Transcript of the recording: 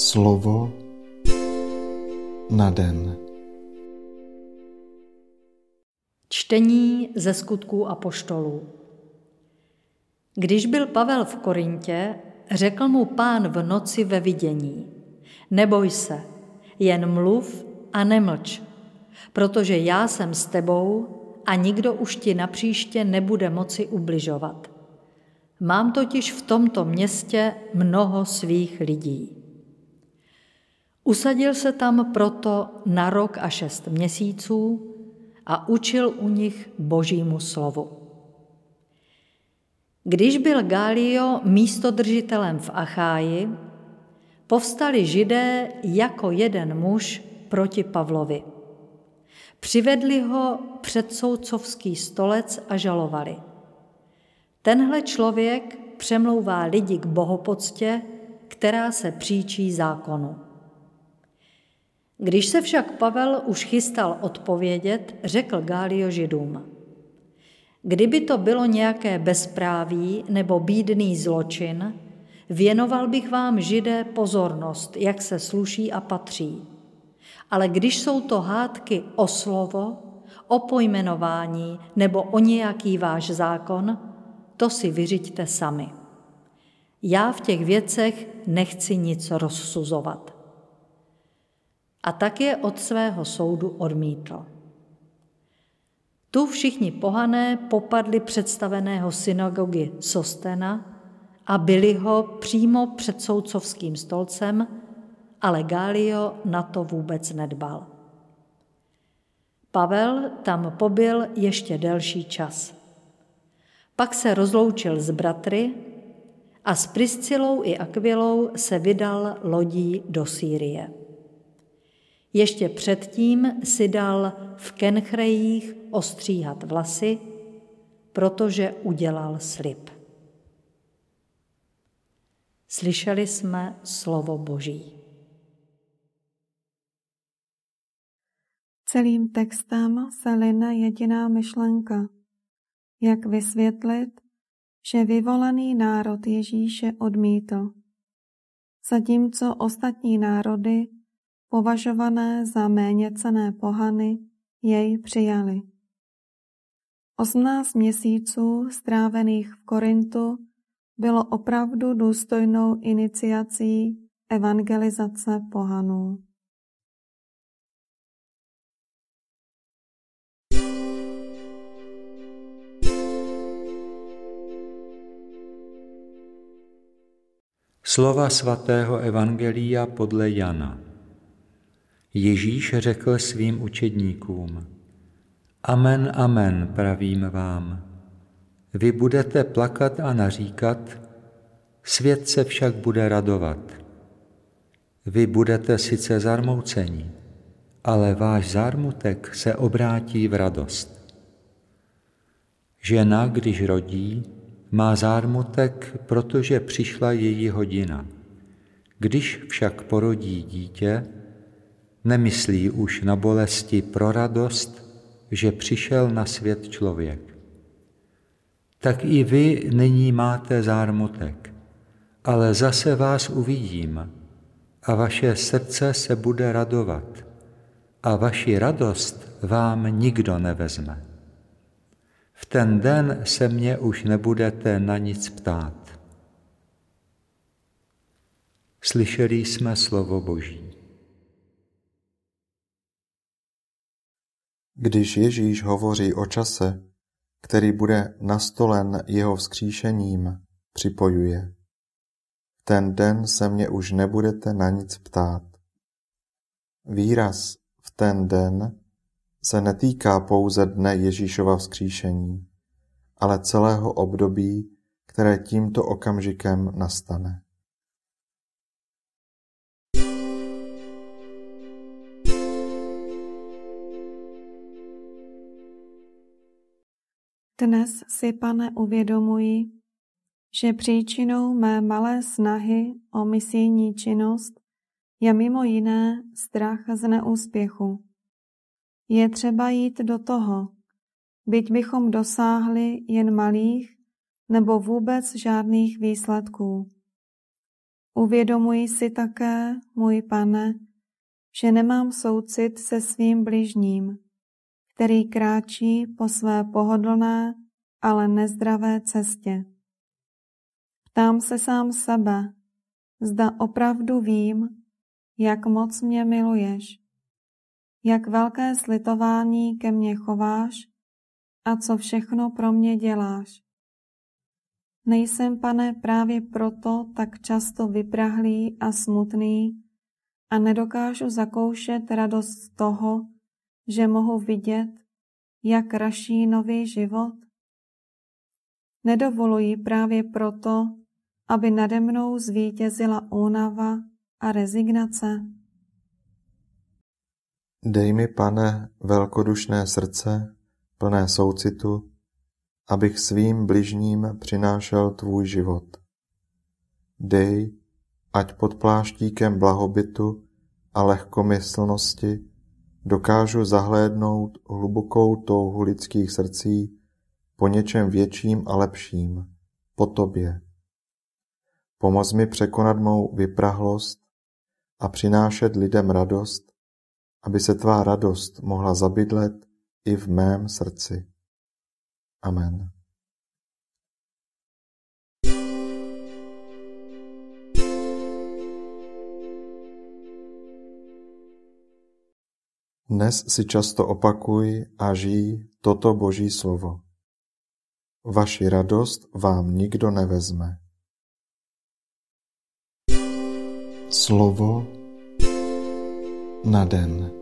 Slovo na den. Čtení ze skutků a poštolů. Když byl Pavel v Korintě, řekl mu pán v noci ve vidění, neboj se, jen mluv a nemlč, protože já jsem s tebou a nikdo už ti napříště nebude moci ubližovat. Mám totiž v tomto městě mnoho svých lidí. Usadil se tam proto na rok a šest měsíců a učil u nich božímu slovu. Když byl Galio místodržitelem v Acháji, povstali židé jako jeden muž proti Pavlovi. Přivedli ho před soudcovský stolec a žalovali. Tenhle člověk přemlouvá lidi k bohopoctě, která se příčí zákonu. Když se však Pavel už chystal odpovědět, řekl Gálio židům. Kdyby to bylo nějaké bezpráví nebo bídný zločin, věnoval bych vám, židé, pozornost, jak se sluší a patří. Ale když jsou to hádky o slovo, o pojmenování nebo o nějaký váš zákon, to si vyřiďte sami. Já v těch věcech nechci nic rozsuzovat a tak je od svého soudu odmítl. Tu všichni pohané popadli představeného synagogy Sostena a byli ho přímo před soudcovským stolcem, ale Gálio na to vůbec nedbal. Pavel tam pobyl ještě delší čas. Pak se rozloučil s bratry a s Priscilou i Akvilou se vydal lodí do Sýrie. Ještě předtím si dal v Kenchrejích ostříhat vlasy, protože udělal slib. Slyšeli jsme slovo Boží. Celým textem se line jediná myšlenka, jak vysvětlit, že vyvolený národ Ježíše odmítl, zatímco ostatní národy považované za méně cené pohany, jej přijali. Osmnáct měsíců strávených v Korintu bylo opravdu důstojnou iniciací evangelizace pohanů. Slova svatého Evangelia podle Jana. Ježíš řekl svým učedníkům, Amen, amen, pravím vám. Vy budete plakat a naříkat, svět se však bude radovat. Vy budete sice zarmouceni, ale váš zármutek se obrátí v radost. Žena, když rodí, má zármutek, protože přišla její hodina. Když však porodí dítě, Nemyslí už na bolesti pro radost, že přišel na svět člověk. Tak i vy nyní máte zármutek, ale zase vás uvidím a vaše srdce se bude radovat a vaši radost vám nikdo nevezme. V ten den se mě už nebudete na nic ptát. Slyšeli jsme slovo Boží. Když Ježíš hovoří o čase, který bude nastolen jeho vzkříšením, připojuje. Ten den se mě už nebudete na nic ptát. Výraz v ten den se netýká pouze dne Ježíšova vzkříšení, ale celého období, které tímto okamžikem nastane. Dnes si, pane, uvědomuji, že příčinou mé malé snahy o misijní činnost je mimo jiné strach z neúspěchu. Je třeba jít do toho, byť bychom dosáhli jen malých nebo vůbec žádných výsledků. Uvědomuji si také, můj pane, že nemám soucit se svým bližním, který kráčí po své pohodlné, ale nezdravé cestě. Ptám se sám sebe, zda opravdu vím, jak moc mě miluješ, jak velké slitování ke mně chováš a co všechno pro mě děláš. Nejsem, pane, právě proto tak často vyprahlý a smutný a nedokážu zakoušet radost z toho, že mohu vidět, jak raší nový život? Nedovoluji právě proto, aby nade mnou zvítězila únava a rezignace. Dej mi, pane, velkodušné srdce, plné soucitu, abych svým bližním přinášel tvůj život. Dej, ať pod pláštíkem blahobytu a lehkomyslnosti dokážu zahlédnout hlubokou touhu lidských srdcí po něčem větším a lepším, po tobě. Pomoz mi překonat mou vyprahlost a přinášet lidem radost, aby se tvá radost mohla zabydlet i v mém srdci. Amen. Dnes si často opakuj a žij toto Boží slovo. Vaši radost vám nikdo nevezme. Slovo na den.